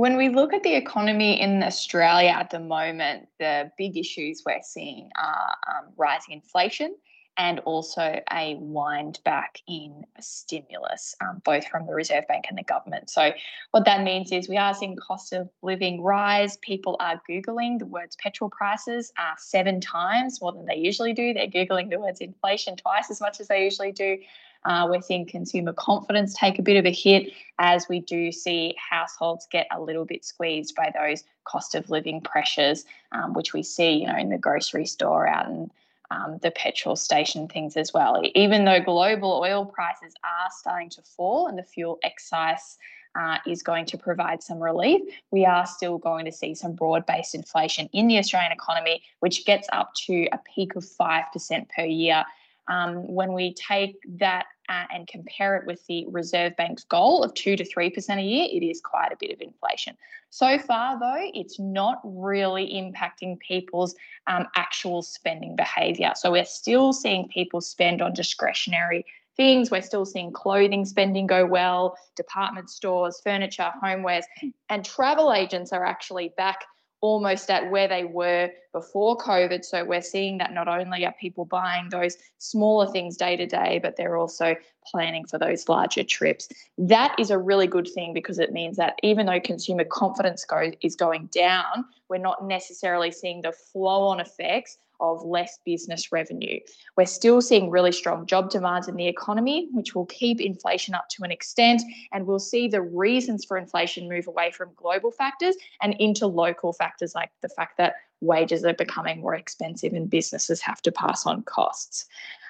When we look at the economy in Australia at the moment, the big issues we're seeing are um, rising inflation and also a wind back in stimulus, um, both from the Reserve Bank and the government. So, what that means is we are seeing cost of living rise. People are Googling the words petrol prices uh, seven times more than they usually do. They're Googling the words inflation twice as much as they usually do. Uh, we're seeing consumer confidence take a bit of a hit as we do see households get a little bit squeezed by those cost of living pressures, um, which we see, you know, in the grocery store out and um, the petrol station things as well. Even though global oil prices are starting to fall and the fuel excise uh, is going to provide some relief, we are still going to see some broad based inflation in the Australian economy, which gets up to a peak of 5% per year um, when we take that uh, and compare it with the Reserve Bank's goal of 2 to 3% a year, it is quite a bit of inflation. So far, though, it's not really impacting people's um, actual spending behaviour. So we're still seeing people spend on discretionary things. We're still seeing clothing spending go well, department stores, furniture, homewares, and travel agents are actually back almost at where they were before COVID. So we're seeing that not only are people buying those smaller things day to day, but they're also planning for those larger trips. That is a really good thing because it means that even though consumer confidence go, is going down, we're not necessarily seeing the flow on effects of less business revenue. We're still seeing really strong job demands in the economy, which will keep inflation up to an extent. And we'll see the reasons for inflation move away from global factors and into local factors like the fact that wages are becoming more expensive and businesses have to pass on costs.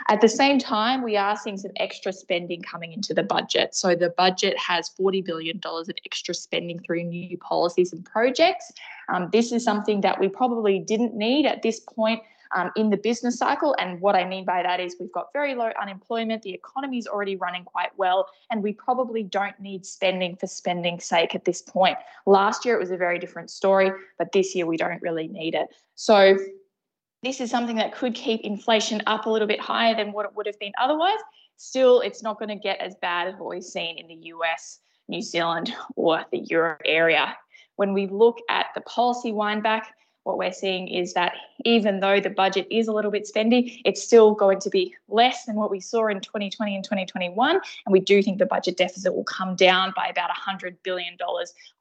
At the same time, we are seeing some extra spending coming into the budget. So the budget has $40 billion of extra spending through new policies and projects. Um, this is something that we probably didn't need at this point um, in the business cycle. And what I mean by that is we've got very low unemployment, the economy is already running quite well, and we probably don't need spending for spending's sake at this point. Last year it was a very different story, but this year we don't really need it. So this is something that could keep inflation up a little bit higher than what it would have been otherwise. Still, it's not going to get as bad as what we've seen in the US, New Zealand, or the Euro area. When we look at the policy windback, what we're seeing is that even though the budget is a little bit spendy, it's still going to be less than what we saw in 2020 and 2021. And we do think the budget deficit will come down by about $100 billion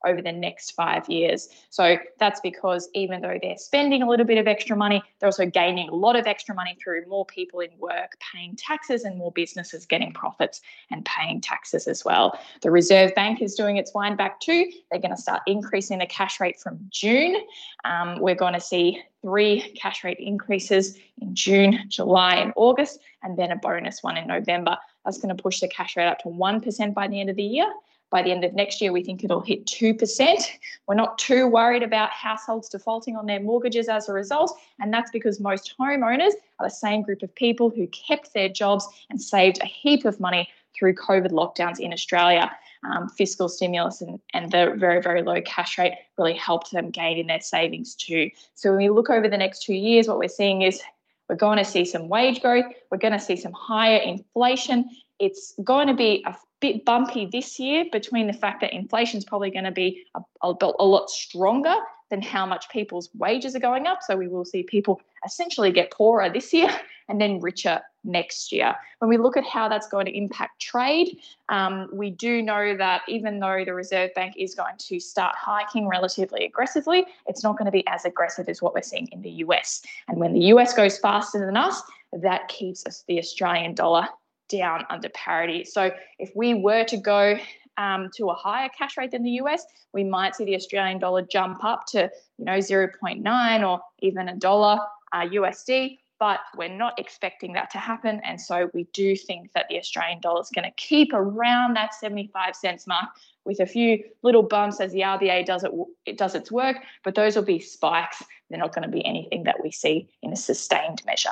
over the next five years. So that's because even though they're spending a little bit of extra money, they're also gaining a lot of extra money through more people in work paying taxes and more businesses getting profits and paying taxes as well. The Reserve Bank is doing its wind back too. They're going to start increasing the cash rate from June. Um, we're going to see three cash rate increases in June, July, and August, and then a bonus one in November. That's going to push the cash rate up to 1% by the end of the year. By the end of next year, we think it'll hit 2%. We're not too worried about households defaulting on their mortgages as a result. And that's because most homeowners are the same group of people who kept their jobs and saved a heap of money through COVID lockdowns in Australia um, fiscal stimulus and, and the very, very low cash rate really helped them gain in their savings too. So when we look over the next two years, what we're seeing is we're going to see some wage growth, we're going to see some higher inflation. It's going to be a bit bumpy this year between the fact that inflation is probably going to be a, a, a lot stronger than how much people's wages are going up. So we will see people essentially get poorer this year and then richer next year. When we look at how that's going to impact trade, um, we do know that even though the Reserve Bank is going to start hiking relatively aggressively, it's not going to be as aggressive as what we're seeing in the US. And when the US goes faster than us, that keeps us the Australian dollar down under parity. So if we were to go um, to a higher cash rate than the US, we might see the Australian dollar jump up to you know 0.9 or even a dollar uh, USD but we're not expecting that to happen. And so we do think that the Australian dollar is going to keep around that 75 cents mark with a few little bumps as the RBA does it, it does its work, but those will be spikes. They're not going to be anything that we see in a sustained measure.